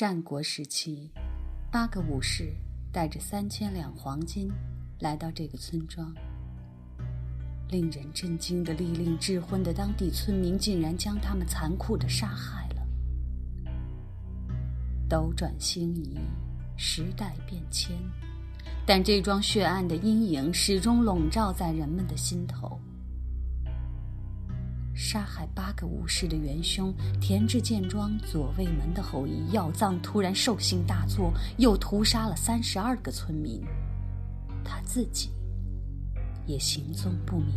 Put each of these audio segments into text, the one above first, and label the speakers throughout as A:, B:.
A: 战国时期，八个武士带着三千两黄金来到这个村庄。令人震惊的利令智昏的当地村民竟然将他们残酷地杀害了。斗转星移，时代变迁，但这桩血案的阴影始终笼罩在人们的心头。杀害八个武士的元凶田志健庄左卫门的后裔耀藏突然兽性大作，又屠杀了三十二个村民，他自己也行踪不明。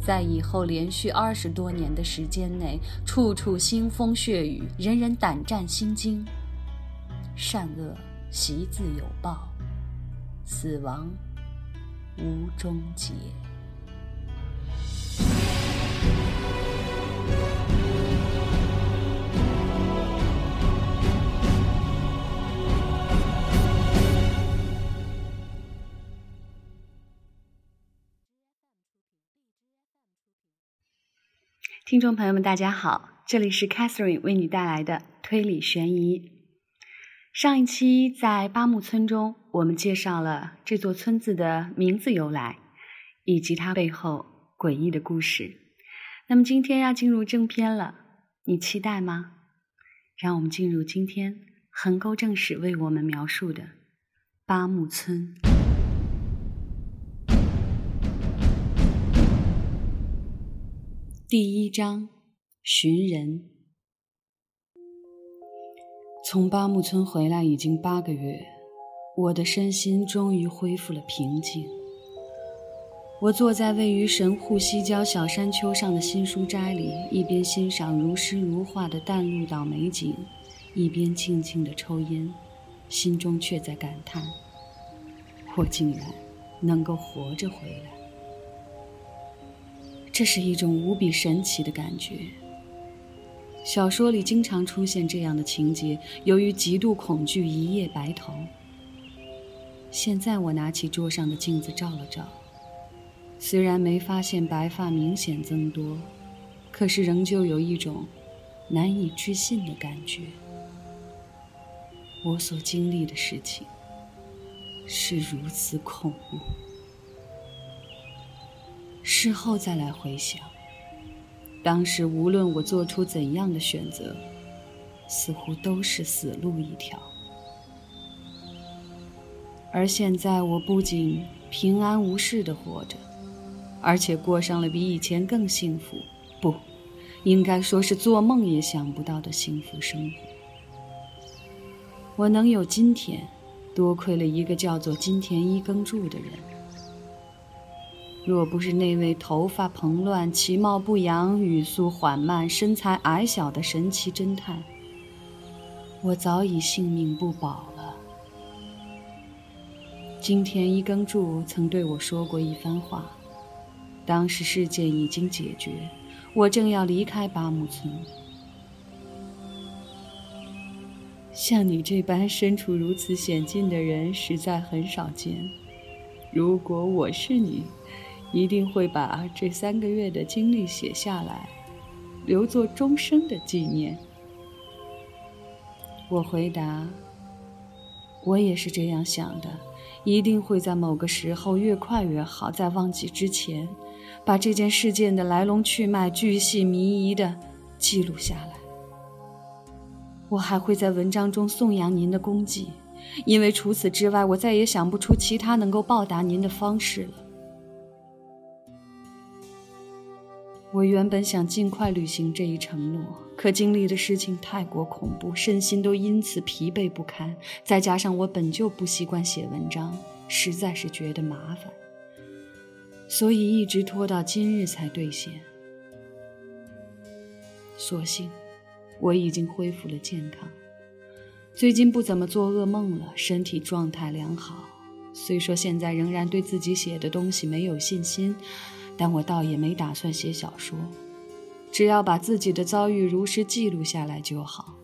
A: 在以后连续二十多年的时间内，处处腥风血雨，人人胆战心惊，善恶习自有报，死亡无终结。听众朋友们，大家好，这里是 Catherine 为你带来的推理悬疑。上一期在八木村中，我们介绍了这座村子的名字由来，以及它背后诡异的故事。那么今天要进入正片了，你期待吗？让我们进入今天横沟正史为我们描述的八木村。第一章，寻人。从八木村回来已经八个月，我的身心终于恢复了平静。我坐在位于神户西郊小山丘上的新书斋里，一边欣赏如诗如画的淡路岛美景，一边静静地抽烟，心中却在感叹：我竟然能够活着回来。这是一种无比神奇的感觉。小说里经常出现这样的情节：由于极度恐惧，一夜白头。现在我拿起桌上的镜子照了照，虽然没发现白发明显增多，可是仍旧有一种难以置信的感觉。我所经历的事情是如此恐怖。事后再来回想，当时无论我做出怎样的选择，似乎都是死路一条。而现在，我不仅平安无事的活着，而且过上了比以前更幸福，不，应该说是做梦也想不到的幸福生活。我能有今天，多亏了一个叫做金田一耕助的人。若不是那位头发蓬乱、其貌不扬、语速缓慢、身材矮小的神奇侦探，我早已性命不保了。金田一耕助曾对我说过一番话，当时事件已经解决，我正要离开八木村。像你这般身处如此险境的人，实在很少见。如果我是你，一定会把这三个月的经历写下来，留作终生的纪念。我回答：“我也是这样想的，一定会在某个时候，越快越好，在忘记之前，把这件事件的来龙去脉巨细靡遗的记录下来。我还会在文章中颂扬您的功绩，因为除此之外，我再也想不出其他能够报答您的方式了。”我原本想尽快履行这一承诺，可经历的事情太过恐怖，身心都因此疲惫不堪。再加上我本就不习惯写文章，实在是觉得麻烦，所以一直拖到今日才兑现。所幸，我已经恢复了健康，最近不怎么做噩梦了，身体状态良好。虽说现在仍然对自己写的东西没有信心。但我倒也没打算写小说，只要把自己的遭遇如实记录下来就好。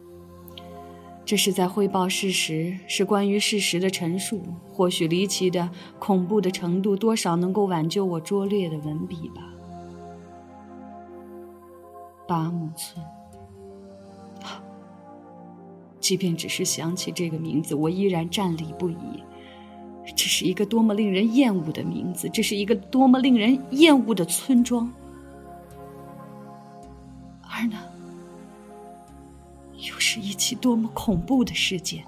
A: 这是在汇报事实，是关于事实的陈述。或许离奇的、恐怖的程度，多少能够挽救我拙劣的文笔吧。八木村，即便只是想起这个名字，我依然战栗不已。这是一个多么令人厌恶的名字！这是一个多么令人厌恶的村庄！而呢，又是一起多么恐怖的事件！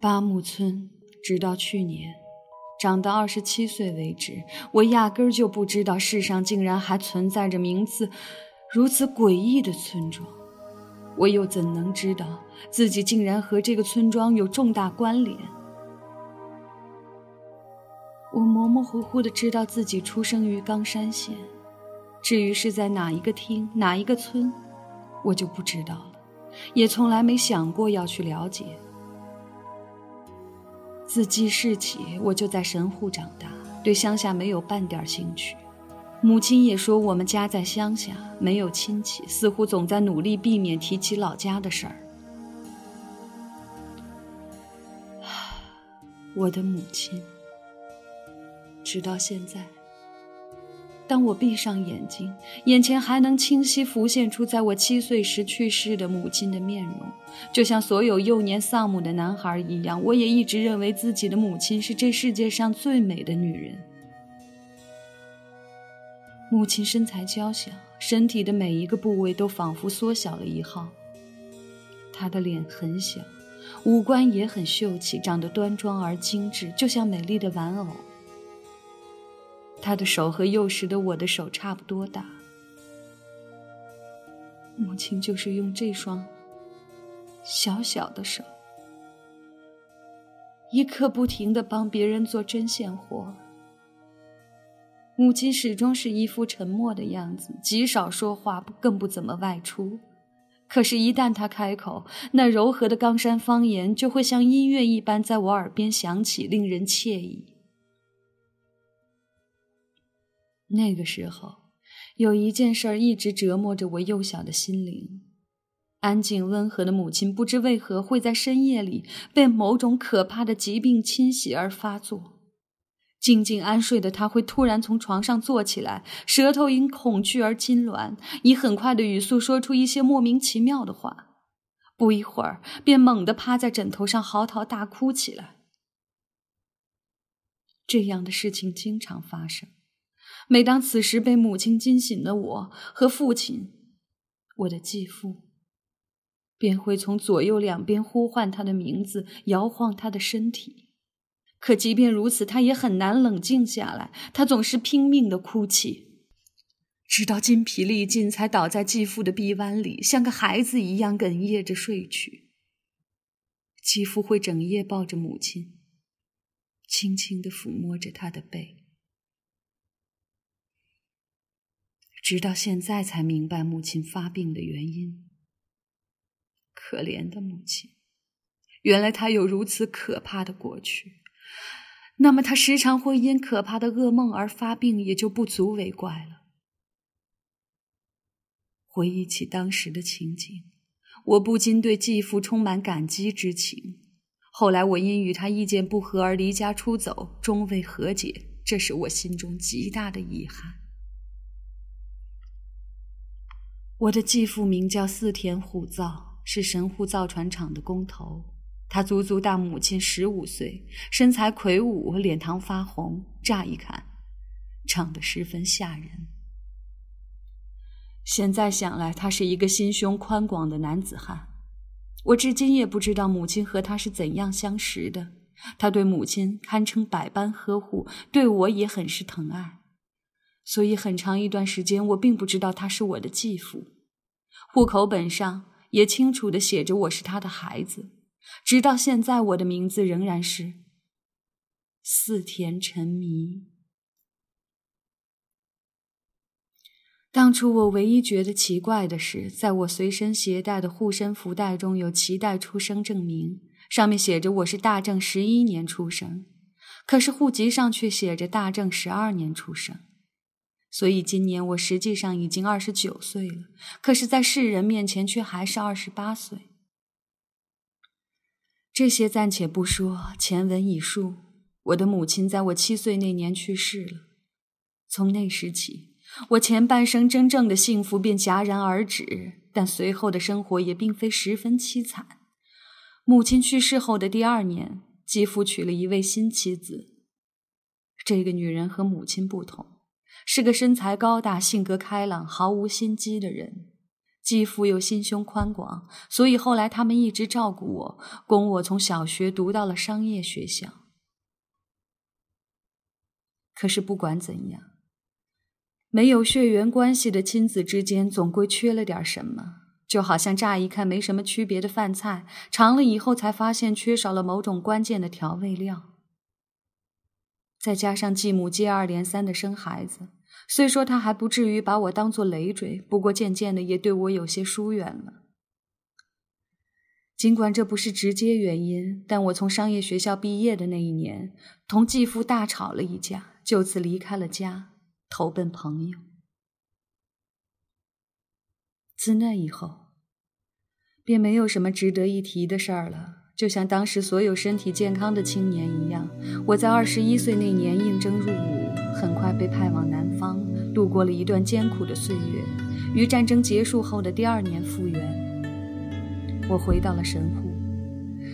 A: 八木村，直到去年长到二十七岁为止，我压根儿就不知道世上竟然还存在着名字如此诡异的村庄。我又怎能知道自己竟然和这个村庄有重大关联？我模模糊糊的知道自己出生于冈山县，至于是在哪一个町、哪一个村，我就不知道了，也从来没想过要去了解。自记事起，我就在神户长大，对乡下没有半点兴趣。母亲也说，我们家在乡下，没有亲戚，似乎总在努力避免提起老家的事儿。我的母亲，直到现在，当我闭上眼睛，眼前还能清晰浮现出在我七岁时去世的母亲的面容，就像所有幼年丧母的男孩一样，我也一直认为自己的母亲是这世界上最美的女人。母亲身材娇小，身体的每一个部位都仿佛缩小了一号。她的脸很小，五官也很秀气，长得端庄而精致，就像美丽的玩偶。她的手和幼时的我的手差不多大。母亲就是用这双小小的手，一刻不停的帮别人做针线活。母亲始终是一副沉默的样子，极少说话，更不怎么外出。可是，一旦她开口，那柔和的冈山方言就会像音乐一般在我耳边响起，令人惬意。那个时候，有一件事儿一直折磨着我幼小的心灵：安静温和的母亲不知为何会在深夜里被某种可怕的疾病侵袭而发作。静静安睡的他，会突然从床上坐起来，舌头因恐惧而痉挛，以很快的语速说出一些莫名其妙的话。不一会儿，便猛地趴在枕头上嚎啕大哭起来。这样的事情经常发生。每当此时被母亲惊醒的我和父亲，我的继父，便会从左右两边呼唤他的名字，摇晃他的身体。可即便如此，他也很难冷静下来。他总是拼命的哭泣，直到筋疲力尽，才倒在继父的臂弯里，像个孩子一样哽咽着睡去。继父会整夜抱着母亲，轻轻的抚摸着她的背，直到现在才明白母亲发病的原因。可怜的母亲，原来她有如此可怕的过去。那么，他时常会因可怕的噩梦而发病，也就不足为怪了。回忆起当时的情景，我不禁对继父充满感激之情。后来，我因与他意见不合而离家出走，终未和解，这是我心中极大的遗憾。我的继父名叫四田虎造，是神户造船厂的工头。他足足大母亲十五岁，身材魁梧，脸庞发红，乍一看，长得十分吓人。现在想来，他是一个心胸宽广的男子汉。我至今也不知道母亲和他是怎样相识的。他对母亲堪称百般呵护，对我也很是疼爱，所以很长一段时间，我并不知道他是我的继父。户口本上也清楚地写着我是他的孩子。直到现在，我的名字仍然是四田沉迷。当初我唯一觉得奇怪的是，在我随身携带的护身符袋中有脐带出生证明，上面写着我是大正十一年出生，可是户籍上却写着大正十二年出生。所以今年我实际上已经二十九岁了，可是，在世人面前却还是二十八岁。这些暂且不说，前文已述。我的母亲在我七岁那年去世了。从那时起，我前半生真正的幸福便戛然而止，但随后的生活也并非十分凄惨。母亲去世后的第二年，继父娶了一位新妻子。这个女人和母亲不同，是个身材高大、性格开朗、毫无心机的人。继父又心胸宽广，所以后来他们一直照顾我，供我从小学读到了商业学校。可是不管怎样，没有血缘关系的亲子之间总归缺了点什么，就好像乍一看没什么区别的饭菜，尝了以后才发现缺少了某种关键的调味料。再加上继母接二连三的生孩子。虽说他还不至于把我当做累赘，不过渐渐的也对我有些疏远了。尽管这不是直接原因，但我从商业学校毕业的那一年，同继父大吵了一架，就此离开了家，投奔朋友。自那以后，便没有什么值得一提的事儿了。就像当时所有身体健康的青年一样，我在二十一岁那年应征入伍，很快被派往南方，度过了一段艰苦的岁月。于战争结束后的第二年复原，我回到了神户，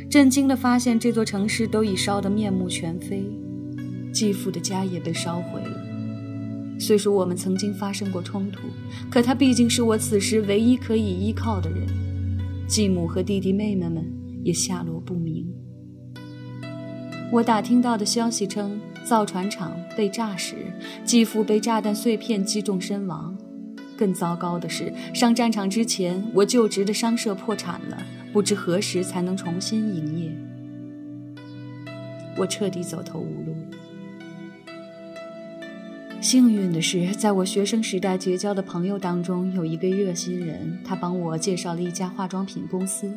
A: 震惊地发现这座城市都已烧得面目全非，继父的家也被烧毁了。虽说我们曾经发生过冲突，可他毕竟是我此时唯一可以依靠的人。继母和弟弟妹妹们。也下落不明。我打听到的消息称，造船厂被炸时，继父被炸弹碎片击中身亡。更糟糕的是，上战场之前，我就职的商社破产了，不知何时才能重新营业。我彻底走投无路。幸运的是，在我学生时代结交的朋友当中，有一个热心人，他帮我介绍了一家化妆品公司。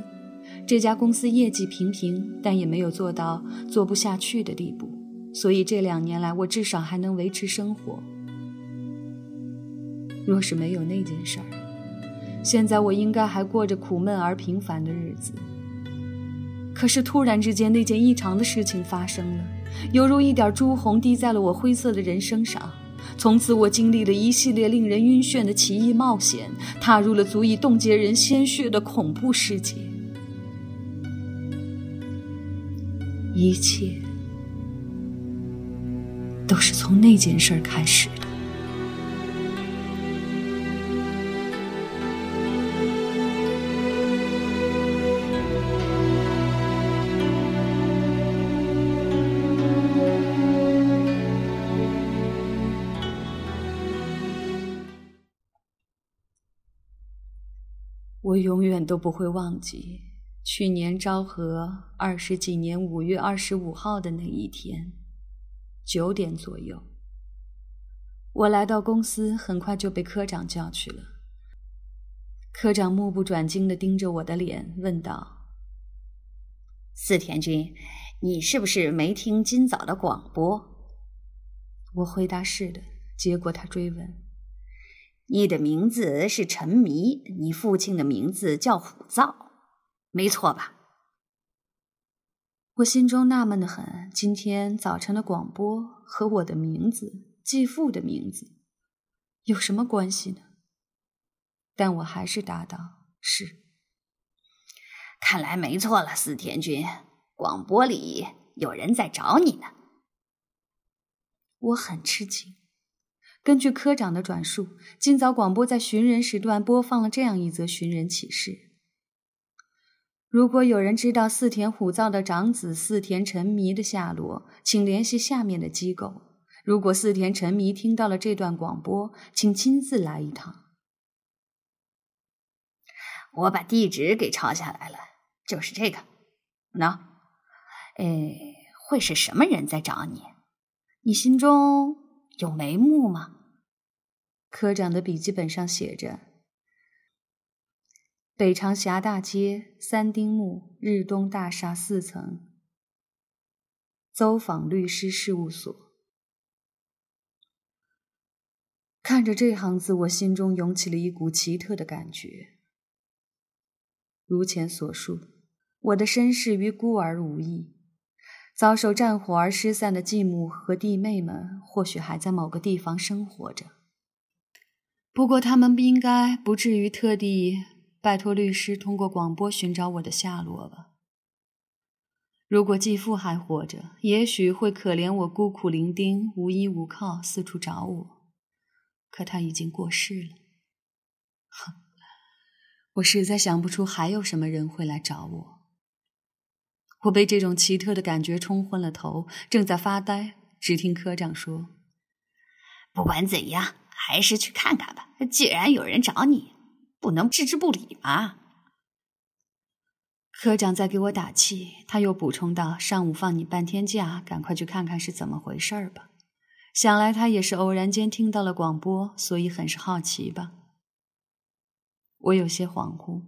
A: 这家公司业绩平平，但也没有做到做不下去的地步，所以这两年来我至少还能维持生活。若是没有那件事儿，现在我应该还过着苦闷而平凡的日子。可是突然之间，那件异常的事情发生了，犹如一点朱红滴在了我灰色的人生上。从此，我经历了一系列令人晕眩的奇异冒险，踏入了足以冻结人鲜血的恐怖世界。一切都是从那件事开始的。我永远都不会忘记。去年昭和二十几年五月二十五号的那一天，九点左右，我来到公司，很快就被科长叫去了。科长目不转睛地盯着我的脸，问道：“
B: 四田君，你是不是没听今早的广播？”
A: 我回答：“是的。”结果他追问：“
B: 你的名字是陈迷，你父亲的名字叫虎造。”没错吧？
A: 我心中纳闷的很。今天早晨的广播和我的名字、继父的名字有什么关系呢？但我还是答道：“是。”
B: 看来没错了，司田君，广播里有人在找你呢。
A: 我很吃惊。根据科长的转述，今早广播在寻人时段播放了这样一则寻人启事。如果有人知道四田虎造的长子四田沉迷的下落，请联系下面的机构。如果四田沉迷听到了这段广播，请亲自来一趟。
B: 我把地址给抄下来了，就是这个。喏，哎，会是什么人在找你？你心中有眉目吗？
A: 科长的笔记本上写着。北长峡大街三丁目日东大厦四层，走访律师事务所。看着这行字，我心中涌起了一股奇特的感觉。如前所述，我的身世与孤儿无异，遭受战火而失散的继母和弟妹们，或许还在某个地方生活着。不过他们不应该不至于特地拜托律师通过广播寻找我的下落吧？如果继父还活着，也许会可怜我孤苦伶仃、无依无靠，四处找我。可他已经过世了。哼，我实在想不出还有什么人会来找我。我被这种奇特的感觉冲昏了头，正在发呆，只听科长说：“
B: 不管怎样。”还是去看看吧。既然有人找你，不能置之不理嘛。
A: 科长在给我打气，他又补充道：“上午放你半天假，赶快去看看是怎么回事儿吧。想来他也是偶然间听到了广播，所以很是好奇吧。”我有些恍惚，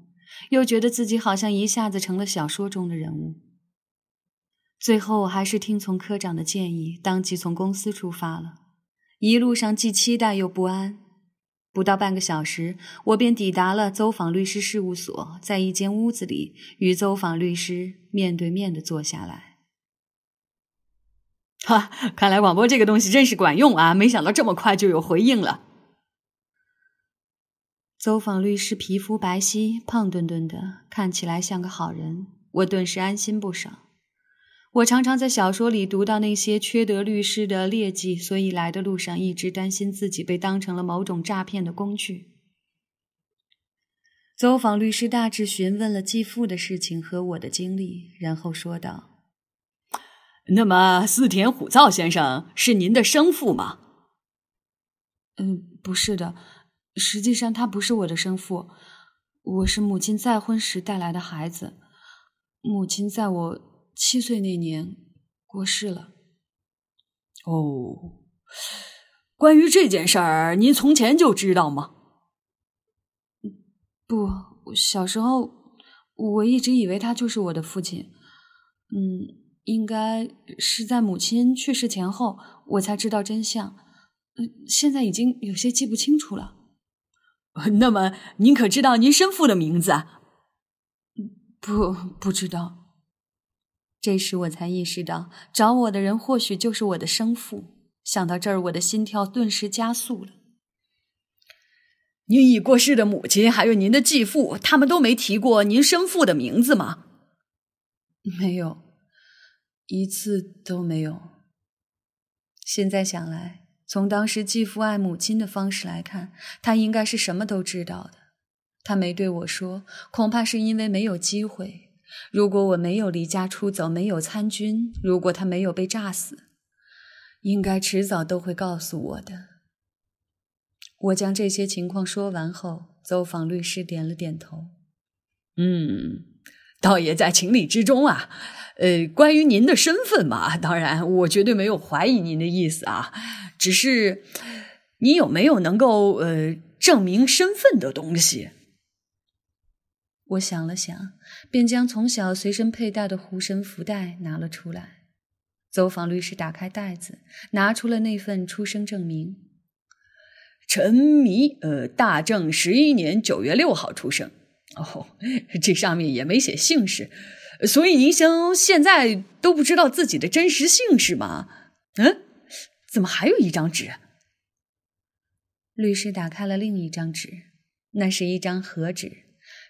A: 又觉得自己好像一下子成了小说中的人物。最后，我还是听从科长的建议，当即从公司出发了。一路上既期待又不安，不到半个小时，我便抵达了邹访律师事务所，在一间屋子里与邹访律师面对面的坐下来。
C: 哈，看来广播这个东西真是管用啊！没想到这么快就有回应了。
A: 邹访律师皮肤白皙、胖墩墩的，看起来像个好人，我顿时安心不少。我常常在小说里读到那些缺德律师的劣迹，所以来的路上一直担心自己被当成了某种诈骗的工具。走访律师大致询问了继父的事情和我的经历，然后说道：“
C: 那么，四田虎造先生是您的生父吗？”“
A: 嗯，不是的，实际上他不是我的生父，我是母亲再婚时带来的孩子。母亲在我……”七岁那年过世了。
C: 哦，关于这件事儿，您从前就知道吗？
A: 不，小时候我一直以为他就是我的父亲。嗯，应该是在母亲去世前后，我才知道真相。嗯，现在已经有些记不清楚了。
C: 那么，您可知道您生父的名字？
A: 不，不知道。这时我才意识到，找我的人或许就是我的生父。想到这儿，我的心跳顿时加速了。
C: 您已过世的母亲，还有您的继父，他们都没提过您生父的名字吗？
A: 没有，一次都没有。现在想来，从当时继父爱母亲的方式来看，他应该是什么都知道的。他没对我说，恐怕是因为没有机会。如果我没有离家出走，没有参军，如果他没有被炸死，应该迟早都会告诉我的。我将这些情况说完后，走访律师点了点头。
C: 嗯，倒也在情理之中啊。呃，关于您的身份嘛，当然我绝对没有怀疑您的意思啊，只是你有没有能够呃证明身份的东西？
A: 我想了想，便将从小随身佩戴的护身符袋拿了出来。走访律师打开袋子，拿出了那份出生证明。
C: 陈迷，呃，大正十一年九月六号出生。哦，这上面也没写姓氏，所以您像现在都不知道自己的真实姓氏吗？嗯，怎么还有一张纸？
A: 律师打开了另一张纸，那是一张和纸。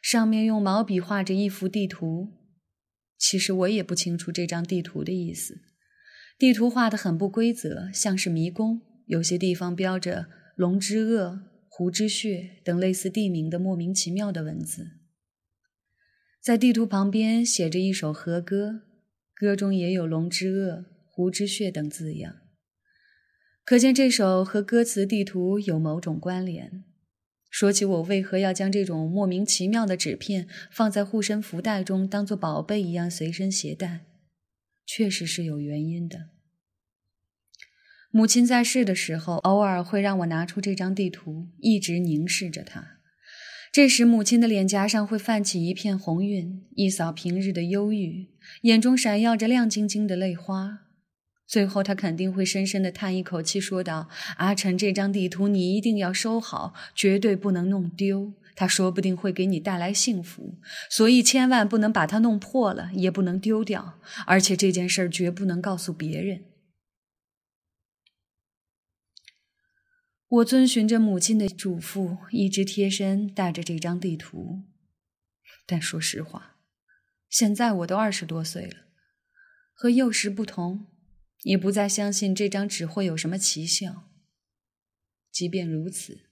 A: 上面用毛笔画着一幅地图，其实我也不清楚这张地图的意思。地图画得很不规则，像是迷宫，有些地方标着“龙之恶”“湖之穴”等类似地名的莫名其妙的文字。在地图旁边写着一首和歌，歌中也有“龙之恶”“湖之穴”等字样，可见这首和歌词地图有某种关联。说起我为何要将这种莫名其妙的纸片放在护身符袋中，当做宝贝一样随身携带，确实是有原因的。母亲在世的时候，偶尔会让我拿出这张地图，一直凝视着它。这时，母亲的脸颊上会泛起一片红晕，一扫平日的忧郁，眼中闪耀着亮晶晶的泪花。最后，他肯定会深深的叹一口气，说道：“阿晨，这张地图你一定要收好，绝对不能弄丢。他说不定会给你带来幸福，所以千万不能把它弄破了，也不能丢掉。而且这件事儿绝不能告诉别人。”我遵循着母亲的嘱咐，一直贴身带着这张地图。但说实话，现在我都二十多岁了，和幼时不同，你不再相信这张纸会有什么奇效。即便如此，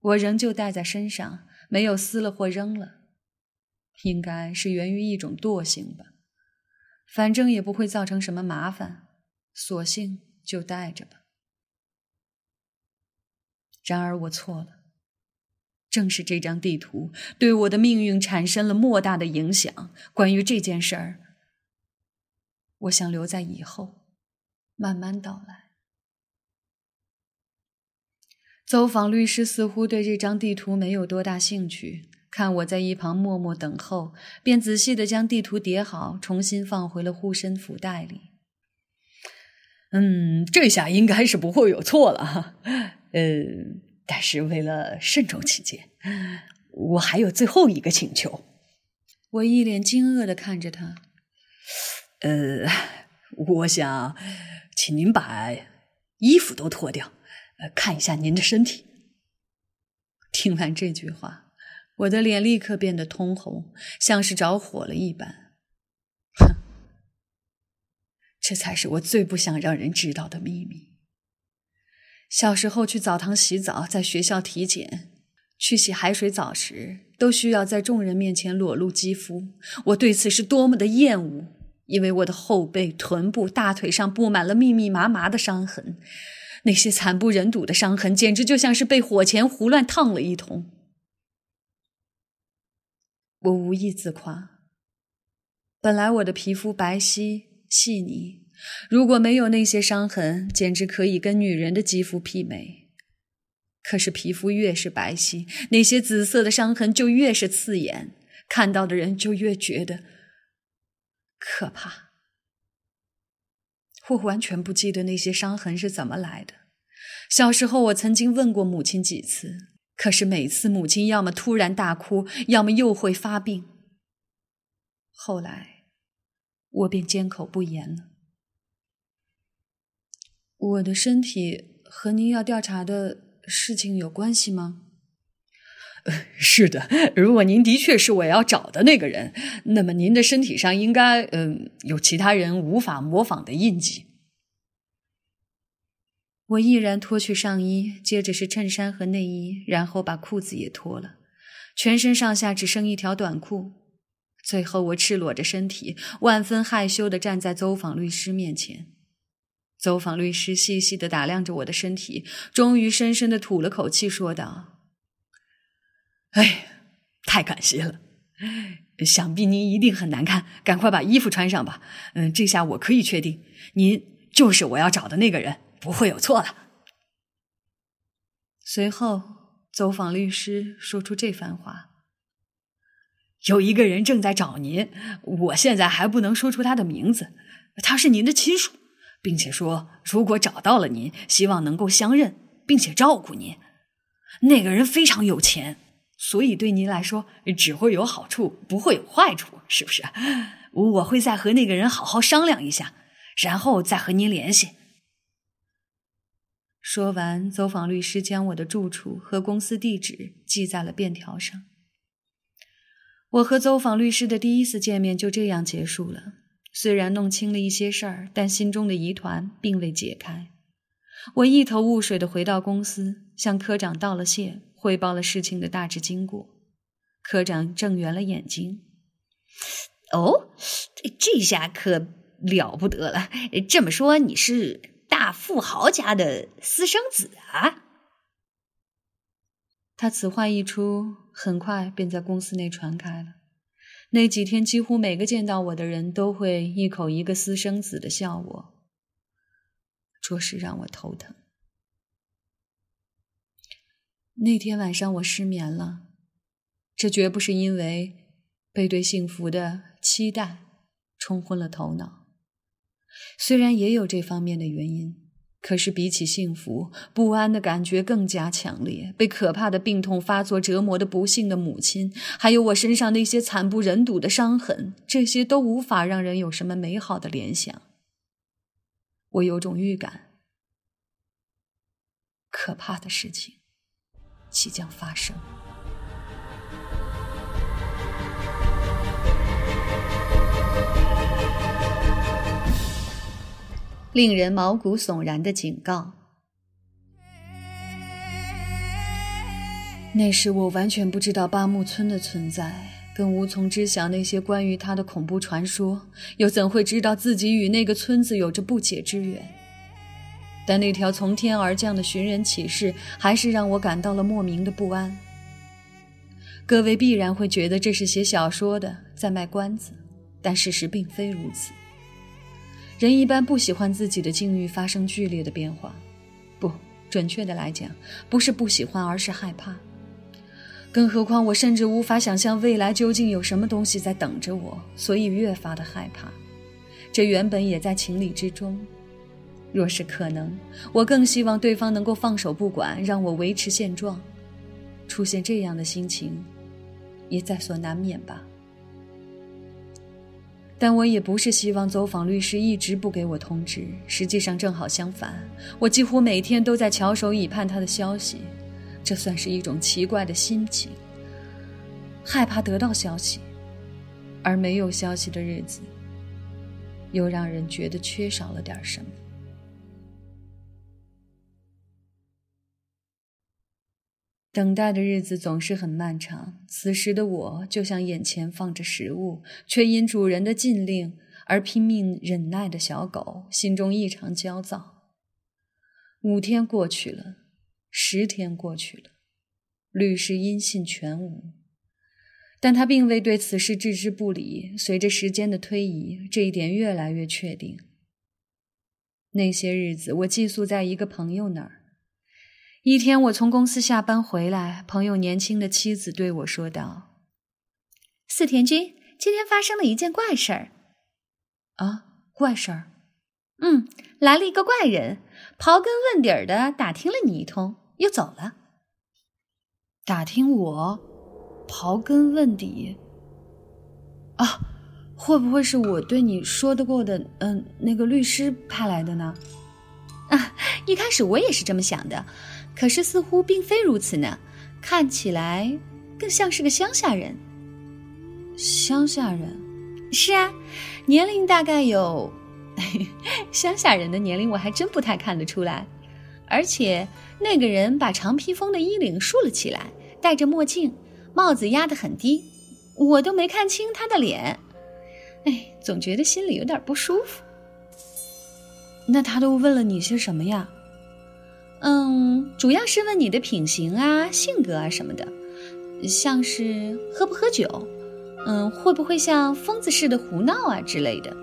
A: 我仍旧带在身上，没有撕了或扔了。应该是源于一种惰性吧。反正也不会造成什么麻烦，索性就带着吧。然而我错了，正是这张地图对我的命运产生了莫大的影响。关于这件事儿，我想留在以后慢慢道来。走访律师似乎对这张地图没有多大兴趣，看我在一旁默默等候，便仔细的将地图叠好，重新放回了护身符袋里。
C: 嗯，这下应该是不会有错了哈。呃，但是为了慎重起见，我还有最后一个请求。
A: 我一脸惊愕的看着他。
C: 呃，我想请您把衣服都脱掉，呃，看一下您的身体。
A: 听完这句话，我的脸立刻变得通红，像是着火了一般。
C: 哼，这才是我最不想让人知道的秘密。
A: 小时候去澡堂洗澡，在学校体检，去洗海水澡时，都需要在众人面前裸露肌肤。我对此是多么的厌恶，因为我的后背、臀部、大腿上布满了密密麻麻的伤痕，那些惨不忍睹的伤痕，简直就像是被火钳胡乱烫了一通。我无意自夸，本来我的皮肤白皙细腻。如果没有那些伤痕，简直可以跟女人的肌肤媲美。可是皮肤越是白皙，那些紫色的伤痕就越是刺眼，看到的人就越觉得可怕。我完全不记得那些伤痕是怎么来的。小时候，我曾经问过母亲几次，可是每次母亲要么突然大哭，要么又会发病。后来，我便缄口不言了。我的身体和您要调查的事情有关系吗？
C: 是的，如果您的确是我要找的那个人，那么您的身体上应该嗯有其他人无法模仿的印记。
A: 我毅然脱去上衣，接着是衬衫和内衣，然后把裤子也脱了，全身上下只剩一条短裤。最后，我赤裸着身体，万分害羞的站在走访律师面前。走访律师细细的打量着我的身体，终于深深的吐了口气，说道：“
C: 哎，太感谢了！想必您一定很难看，赶快把衣服穿上吧。嗯，这下我可以确定，您就是我要找的那个人，不会有错了。”
A: 随后，走访律师说出这番话：“
C: 有一个人正在找您，我现在还不能说出他的名字，他是您的亲属。”并且说，如果找到了您，希望能够相认，并且照顾您。那个人非常有钱，所以对您来说只会有好处，不会有坏处，是不是？我会再和那个人好好商量一下，然后再和您联系。
A: 说完，走访律师将我的住处和公司地址记在了便条上。我和走访律师的第一次见面就这样结束了。虽然弄清了一些事儿，但心中的疑团并未解开。我一头雾水的回到公司，向科长道了谢，汇报了事情的大致经过。科长睁圆了眼睛：“
B: 哦，这下可了不得了！这么说你是大富豪家的私生子啊？”
A: 他此话一出，很快便在公司内传开了。那几天，几乎每个见到我的人都会一口一个私生子的笑我，着实让我头疼。那天晚上我失眠了，这绝不是因为被对幸福的期待冲昏了头脑，虽然也有这方面的原因。可是，比起幸福，不安的感觉更加强烈。被可怕的病痛发作折磨的不幸的母亲，还有我身上那些惨不忍睹的伤痕，这些都无法让人有什么美好的联想。我有种预感，可怕的事情即将发生。令人毛骨悚然的警告。那时我完全不知道八木村的存在，更无从知晓那些关于他的恐怖传说，又怎会知道自己与那个村子有着不解之缘？但那条从天而降的寻人启事，还是让我感到了莫名的不安。各位必然会觉得这是写小说的在卖关子，但事实并非如此。人一般不喜欢自己的境遇发生剧烈的变化，不准确的来讲，不是不喜欢，而是害怕。更何况，我甚至无法想象未来究竟有什么东西在等着我，所以越发的害怕。这原本也在情理之中。若是可能，我更希望对方能够放手不管，让我维持现状。出现这样的心情，也在所难免吧。但我也不是希望走访律师一直不给我通知，实际上正好相反，我几乎每天都在翘首以盼他的消息。这算是一种奇怪的心情，害怕得到消息，而没有消息的日子，又让人觉得缺少了点什么。等待的日子总是很漫长，此时的我就像眼前放着食物，却因主人的禁令而拼命忍耐的小狗，心中异常焦躁。五天过去了。十天过去了，律师音信全无，但他并未对此事置之不理。随着时间的推移，这一点越来越确定。那些日子，我寄宿在一个朋友那儿。一天，我从公司下班回来，朋友年轻的妻子对我说道：“
B: 四田君，今天发生了一件怪事儿。”“
A: 啊，怪事儿？”“
B: 嗯，来了一个怪人，刨根问底儿的打听了你一通。”又走了，
A: 打听我，刨根问底。啊，会不会是我对你说的过的，嗯，那个律师派来的呢？
B: 啊，一开始我也是这么想的，可是似乎并非如此呢，看起来更像是个乡下人。
A: 乡下人？
B: 是啊，年龄大概有，乡下人的年龄我还真不太看得出来。而且那个人把长披风的衣领竖了起来，戴着墨镜，帽子压得很低，我都没看清他的脸。哎，总觉得心里有点不舒服。
A: 那他都问了你些什么呀？
B: 嗯，主要是问你的品行啊、性格啊什么的，像是喝不喝酒，嗯，会不会像疯子似的胡闹啊之类的。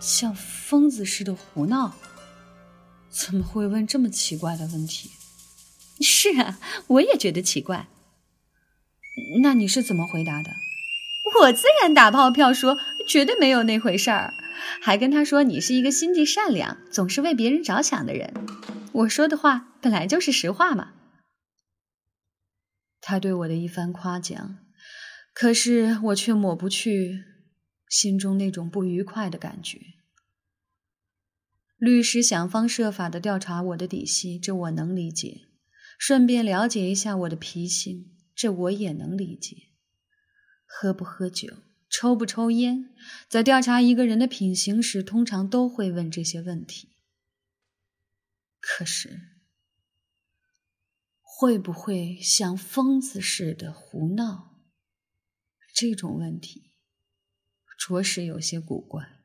A: 像疯子似的胡闹。怎么会问这么奇怪的问题？
B: 是啊，我也觉得奇怪。
A: 那你是怎么回答的？
B: 我自然打包票说绝对没有那回事儿，还跟他说你是一个心地善良、总是为别人着想的人。我说的话本来就是实话嘛。
A: 他对我的一番夸奖，可是我却抹不去心中那种不愉快的感觉。律师想方设法的调查我的底细，这我能理解；顺便了解一下我的脾性，这我也能理解。喝不喝酒，抽不抽烟，在调查一个人的品行时，通常都会问这些问题。可是，会不会像疯子似的胡闹？这种问题，着实有些古怪。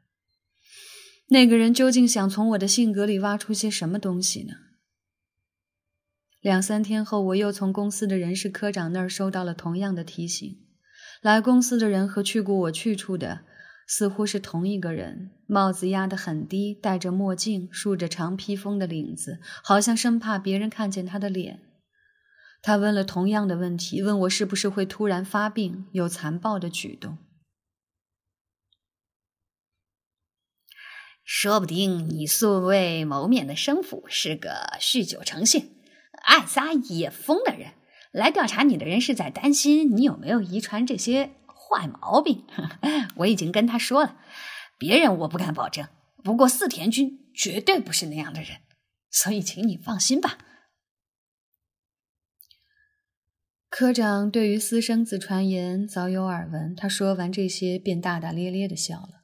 A: 那个人究竟想从我的性格里挖出些什么东西呢？两三天后，我又从公司的人事科长那儿收到了同样的提醒。来公司的人和去过我去处的似乎是同一个人，帽子压得很低，戴着墨镜，竖着长披风的领子，好像生怕别人看见他的脸。他问了同样的问题，问我是不是会突然发病，有残暴的举动。
B: 说不定你素未谋面的生父是个酗酒成性、爱撒野疯的人。来调查你的人是在担心你有没有遗传这些坏毛病。我已经跟他说了，别人我不敢保证，不过四田君绝对不是那样的人。所以请你放心吧。
A: 科长对于私生子传言早有耳闻，他说完这些便大大咧咧的笑了。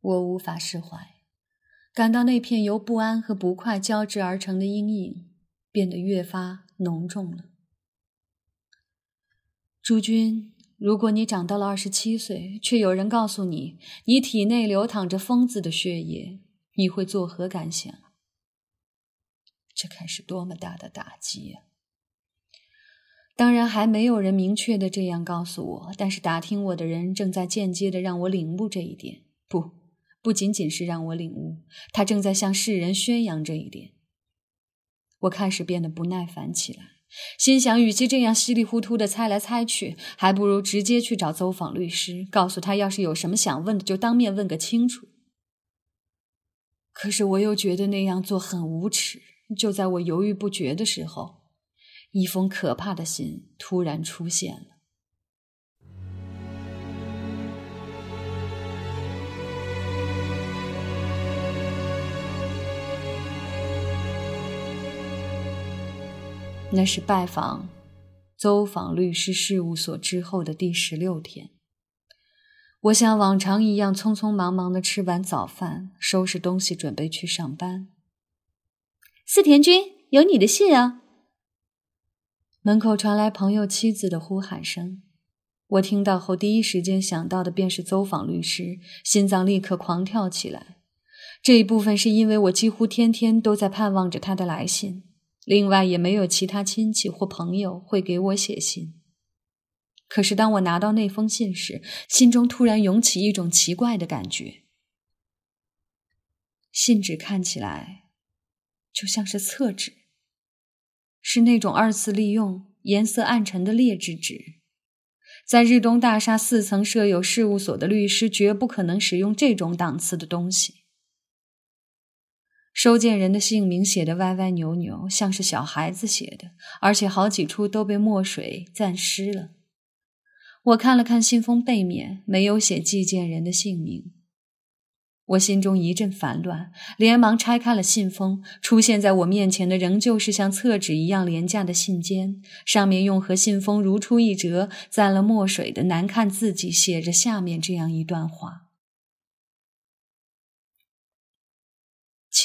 A: 我无法释怀，感到那片由不安和不快交织而成的阴影变得越发浓重了。诸君，如果你长到了二十七岁，却有人告诉你你体内流淌着疯子的血液，你会作何感想？这该是多么大的打击呀！当然，还没有人明确的这样告诉我，但是打听我的人正在间接的让我领悟这一点。不，不仅仅是让我领悟，他正在向世人宣扬这一点。我开始变得不耐烦起来，心想，与其这样稀里糊涂的猜来猜去，还不如直接去找走访律师，告诉他，要是有什么想问的，就当面问个清楚。可是我又觉得那样做很无耻。就在我犹豫不决的时候。一封可怕的信突然出现了。那是拜访、走访律师事务所之后的第十六天。我像往常一样匆匆忙忙的吃完早饭，收拾东西，准备去上班。
B: 四田君，有你的信啊！
A: 门口传来朋友妻子的呼喊声，我听到后第一时间想到的便是走访律师，心脏立刻狂跳起来。这一部分是因为我几乎天天都在盼望着他的来信，另外也没有其他亲戚或朋友会给我写信。可是当我拿到那封信时，心中突然涌起一种奇怪的感觉。信纸看起来就像是厕纸。是那种二次利用、颜色暗沉的劣质纸，在日东大厦四层设有事务所的律师绝不可能使用这种档次的东西。收件人的姓名写的歪歪扭扭，像是小孩子写的，而且好几处都被墨水沾湿了。我看了看信封背面，没有写寄件人的姓名。我心中一阵烦乱，连忙拆开了信封。出现在我面前的仍旧是像厕纸一样廉价的信笺，上面用和信封如出一辙、沾了墨水的难看字迹写着下面这样一段话：“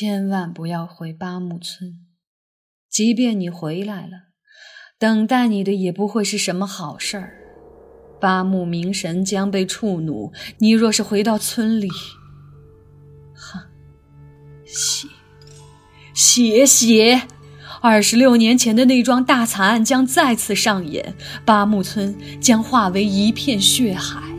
A: 千万不要回八木村，即便你回来了，等待你的也不会是什么好事儿。八木明神将被触怒，你若是回到村里。”血，血血！二十六年前的那桩大惨案将再次上演，八木村将化为一片血海。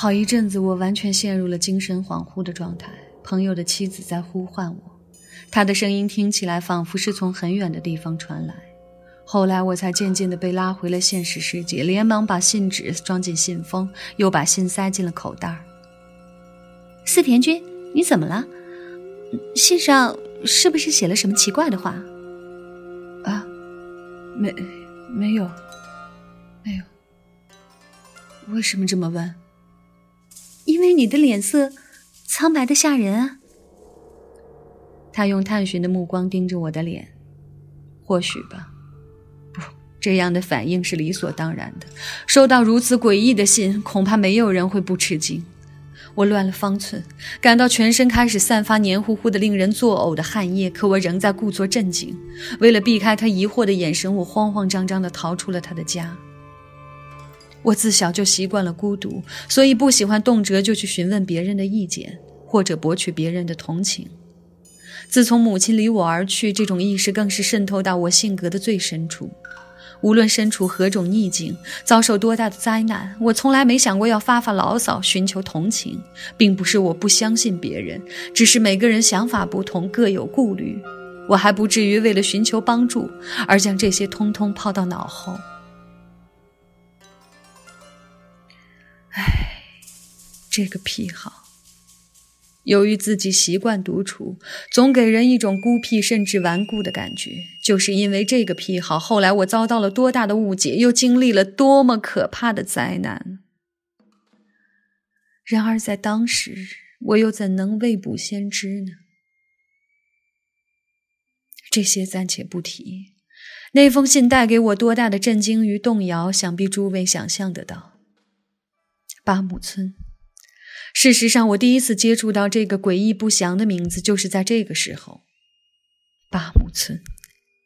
A: 好一阵子，我完全陷入了精神恍惚的状态。朋友的妻子在呼唤我，她的声音听起来仿佛是从很远的地方传来。后来我才渐渐地被拉回了现实世界，连忙把信纸装进信封，又把信塞进了口袋。
B: 四田君，你怎么了？信上是不是写了什么奇怪的话？
C: 啊，没，没有，没有。为什么这么问？
B: 因为你的脸色苍白的吓人啊。
A: 他用探寻的目光盯着我的脸，或许吧。不这样的反应是理所当然的。收到如此诡异的信，恐怕没有人会不吃惊。我乱了方寸，感到全身开始散发黏糊糊的、令人作呕的汗液。可我仍在故作镇静。为了避开他疑惑的眼神，我慌慌张张地逃出了他的家。我自小就习惯了孤独，所以不喜欢动辄就去询问别人的意见，或者博取别人的同情。自从母亲离我而去，这种意识更是渗透到我性格的最深处。无论身处何种逆境，遭受多大的灾难，我从来没想过要发发牢骚，寻求同情，并不是我不相信别人，只是每个人想法不同，各有顾虑。我还不至于为了寻求帮助而将这些通通抛到脑后。唉，这个癖好，
B: 由于自己习惯独处，总给人一种孤僻甚至顽固的感觉。就是因为这个癖好，后来我遭到了多大的误解，又经历了多么可怕的灾难。然而在当时，我又怎能未卜先知呢？这些暂且不提。那封信带给我多大的震惊与动摇，想必诸位想象得到。巴姆村。事实上，我第一次接触到这个诡异不祥的名字，就是在这个时候。巴姆村，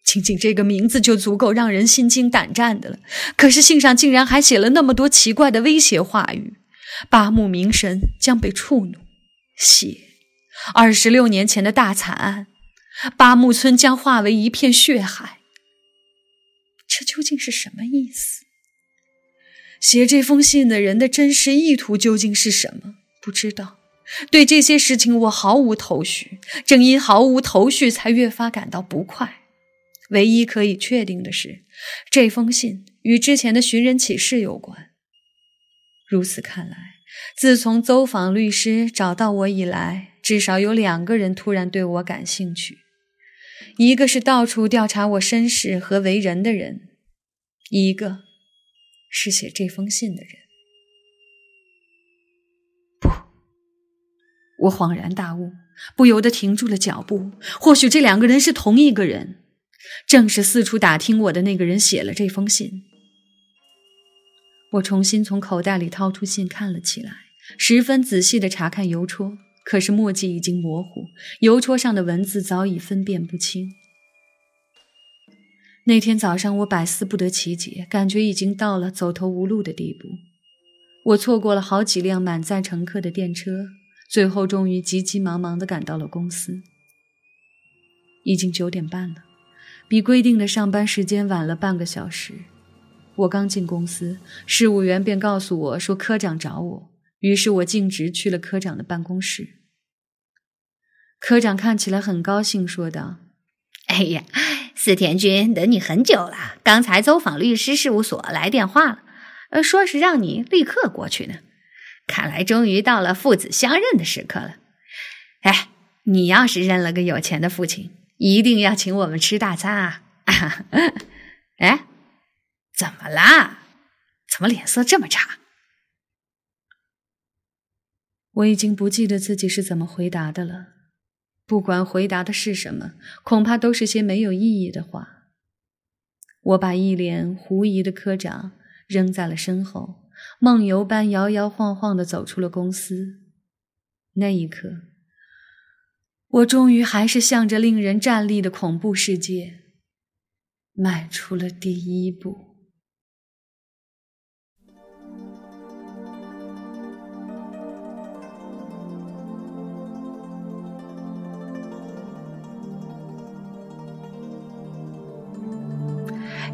B: 仅仅这个名字就足够让人心惊胆战的了。可是信上竟然还写了那么多奇怪的威胁话语：巴木冥神将被触怒，血，二十六年前的大惨案，巴木村将化为一片血海。这究竟是什么意思？写这封信的人的真实意图究竟是什么？不知道。对这些事情我毫无头绪，正因毫无头绪，才越发感到不快。唯一可以确定的是，这封信与之前的寻人启事有关。如此看来，自从走访律师找到我以来，至少有两个人突然对我感兴趣。一个是到处调查我身世和为人的人，一个是写这封信的人。不，我恍然大悟，不由得停住了脚步。或许这两个人是同一个人，正是四处打听我的那个人写了这封信。我重新从口袋里掏出信看了起来，十分仔细的查看邮戳。可是墨迹已经模糊，邮戳上的文字早已分辨不清。那天早上，我百思不得其解，感觉已经到了走投无路的地步。我错过了好几辆满载乘客的电车，最后终于急急忙忙地赶到了公司。已经九点半了，比规定的上班时间晚了半个小时。我刚进公司，事务员便告诉我说科长找我。于是我径直去了科长的办公室。科长看起来很高兴，说道：“
D: 哎呀，四田君等你很久了。刚才走访律师事务所来电话了，呃，说是让你立刻过去呢。看来终于到了父子相认的时刻了。哎，你要是认了个有钱的父亲，一定要请我们吃大餐啊！哎，怎么啦？怎么脸色这么差？”
B: 我已经不记得自己是怎么回答的了，不管回答的是什么，恐怕都是些没有意义的话。我把一脸狐疑的科长扔在了身后，梦游般摇摇晃晃地走出了公司。那一刻，我终于还是向着令人站立的恐怖世界迈出了第一步。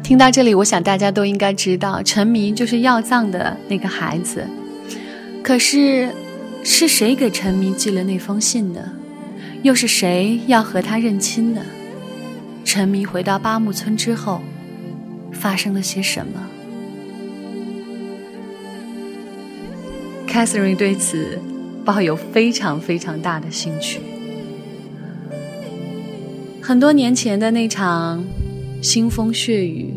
B: 听到这里，我想大家都应该知道，陈迷就是要葬的那个孩子。可是，是谁给陈迷寄了那封信呢？又是谁要和他认亲呢？陈迷回到八木村之后，发生了些什么？Catherine 对此抱有非常非常大的兴趣。很多年前的那场。腥风血雨，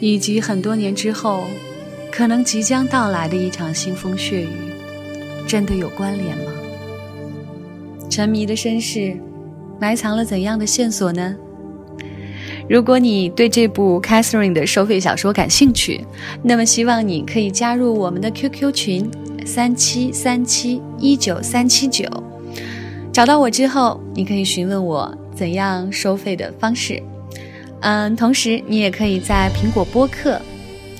B: 以及很多年之后可能即将到来的一场腥风血雨，真的有关联吗？沉迷的身世埋藏了怎样的线索呢？如果你对这部 Catherine 的收费小说感兴趣，那么希望你可以加入我们的 QQ 群三七三七一九三七九，找到我之后，你可以询问我怎样收费的方式。嗯，同时你也可以在苹果播客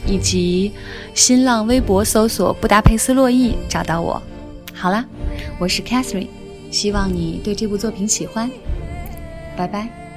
B: 以及新浪微博搜索“布达佩斯洛伊”找到我。好啦，我是 Catherine，希望你对这部作品喜欢。拜拜。